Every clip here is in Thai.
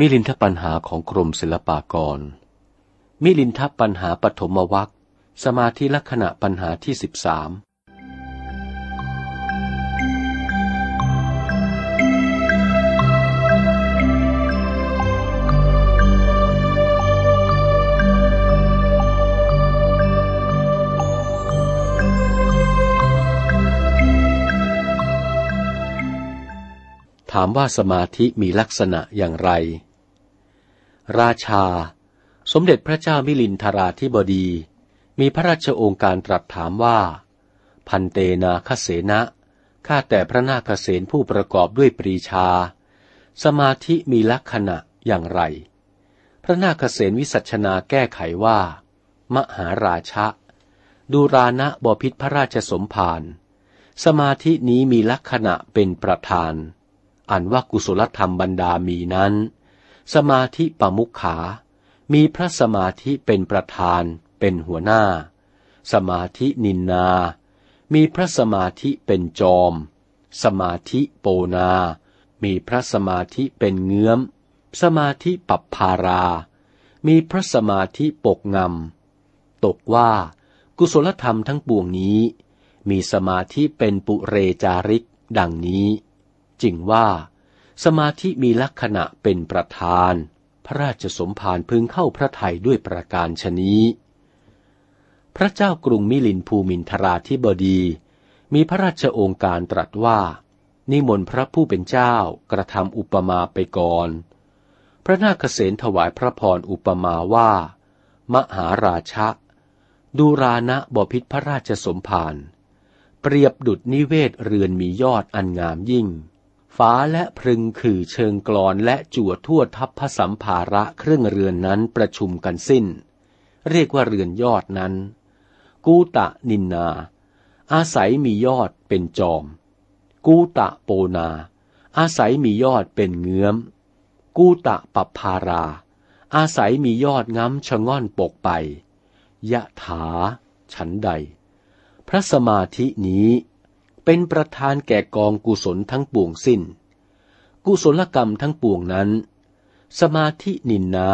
มิลินทปัญหาของกรมศิลปากร มิลินทปัญหาปฐมวัคสมาธิลักษณะปัญหาที่สิบสามถามว่าสมาธิมีลักษณะอย่างไร ราชา สมเด็จพระเจ้ามิลินทราธิบดี มีพระราชโองการตรัสถามว่า พันเตนาคเสนะข้าแต่พระนาคเสนผู้ประกอบด้วยปรีชา สมาธิมีลักษณะอย่างไร พระนาคเสนวิสัชนาแก้ไขว่า มหาราชะดูรานะบพิษพระราชสมภารสมาธินี้มีลักษณะเป็นประธาน อันว่ากุศลธรรมบรรดามีนั้น สมาธิปมุขขา มีพระสมาธิเป็นประธานเป็นหัวหน้า สมาธินินนา มีพระสมาธิเป็นจอม สมาธิโปนา มีพระสมาธิเป็นเงื้อม สมาธิปัปพารา มีพระสมาธิปกงำ ตกว่ากุศลธรรมทั้งปวงนี้ มีสมาธิเป็นปุเรจาริก ดังนี้จริงว่า สมาธิมีลักษณะเป็นประธาน พระราชสมภารพึงเข้าพระไทยด้วยประการชนี้ พระเจ้ากรุงมิลินภูมินทราธิบดี มีพระราชโองการตรัสว่า นิมนต์พระผู้เป็นเจ้ากระทำอุปมาไปก่อน พระนาคเษนถวายพระพรอุปมาว่า มหาราชะดูรานะบพิษพระราชสมภารเปรียบดุดนิเวศเรือนมียอดอันงามยิ่ง ฟ้าและพึงขื่อเชิงกรอนและจั่วทั่วทัพพสัมภาระเครื่องเรือนนั้นประชุมกันสิ้น เรียกว่าเรือนยอดนั้น กูตะนินนา อาศัยมียอดเป็นจอม กูตะโปนา อาศัยมียอดเป็นเงื้อม กูตะปัปพารา อาศัยมียอดง้ำชะง่อนปกไป ยะถา ฉันใด พระสมาธินี้ เป็นประธานแก่กองกุศลทั้งปวงสิ้น กุศลกรรมทั้งปวงนั้น สมาธินินนา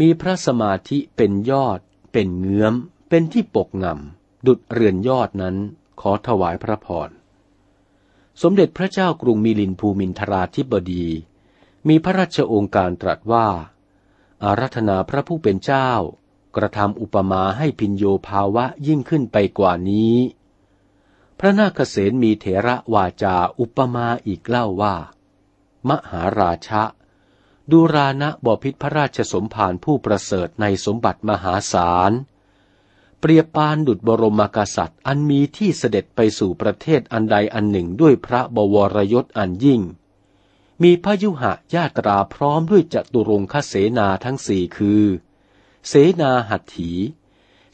มีพระสมาธิเป็นยอด เป็นเงื้อม เป็นที่ปกงำดุดเรือนยอดนั้นขอถวายพระพร สมเด็จพระเจ้ากรุงมิลินภูมินทราธิบดี มีพระราชโองการตรัสว่า อารัธนาพระผู้เป็นเจ้ากระทำอุปมาให้พินโยภาวะยิ่งขึ้นไปกว่านี้ ระนาคเษนมีเถระวาจาอุปมาอีกเล่าว่า มหาราชะ ดูรานะบพิษพระราชสมภารผู้ประเสริฐในสมบัติมหาศาล เปรียบปานดุจบรมกษัตริย์อันมีที่เสด็จไปสู่ประเทศอันใดอันหนึ่งด้วยพระบวรยศอันยิ่ง มีพยุหะญาตราพร้อมด้วยจตุรงคเสนาทั้งสี่คือ เสนาหัตถี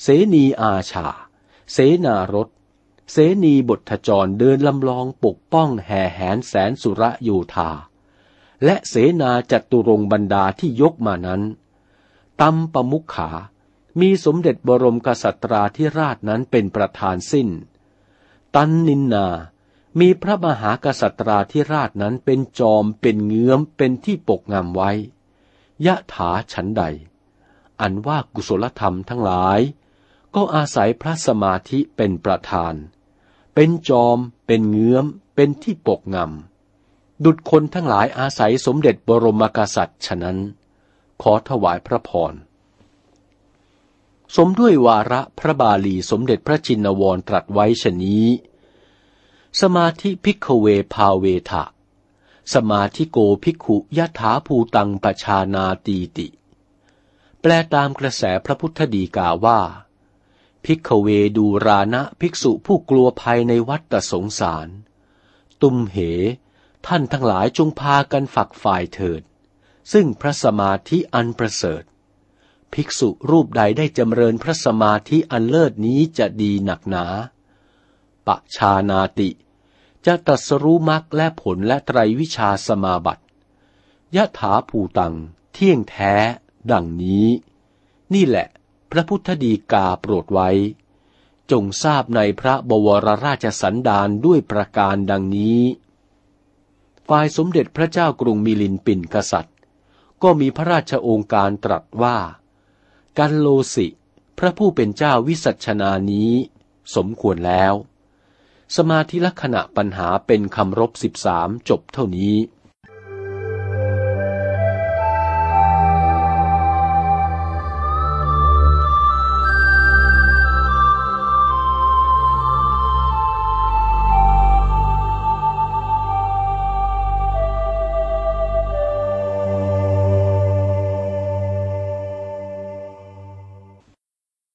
เสนีอาชา เสนารถ เสนีบทจรเดินลำลองปกป้องแห่แหนแสนสุระโยธา และเสนาจัตุรงบรรดาที่ยกมานั้นตัมปมุขขา มีสมเด็จบรมกษัตราธิราชนั้นเป็นประธานสิ้น ตันนินนา มีพระมหากษัตราธิราชนั้นเป็นจอมเป็นเงื้อมเป็นที่ปกงามไว้ ยะถาฉันใด อันว่ากุศลธรรมทั้งหลาย ก็อาศัยพระสมาธิเป็นประธาน เป็นจอม เป็นเงื้อม เป็นที่ปกงำ ดุดคนทั้งหลายอาศัยสมเด็จบรมกษัตริย์ฉะนั้น ขอถวายพระพร สมด้วยวาระพระบาลีสมเด็จพระจินวรตรัสไว้ชนี้ สมาธิพิกเวภาเวทะ สมาธิโกภิกขุยะถาภูตังปชานาตีติ แปลตามกระแสพระพุทธดีกาว่า ภิกขเวดูรานะภิกษุผู้กลัวภัยในวัฏสงสาร ตุมเห ท่านทั้งหลายจงพากันฝักฝ่ายเถิด ซึ่งพระสมาธิอันประเสริฐ ภิกษุรูปใดได้จำเริญพระสมาธิอันเลิศนี้จะดีหนักหนาปะชานาติ จะตัสรู้มรรคและผลและไตรวิชาสมาบัติยะถาภูตัง เที่ยงแท้ ดังนี้ นี่แหละ พระพุทธดีกาโปรดไว้ จงทราบในพระบวรราชสันดานด้วยประการดังนี้ ฝ่ายสมเด็จพระเจ้ากรุงมิลินปินกษัตริย์ ก็มีพระราชโองการตรัสว่า กันโลสิพระผู้เป็นเจ้าวิสัชนานี้ สมควรแล้ว สมาธิลักษณะปัญหาเป็นคำรบสิบสามจบเท่านี้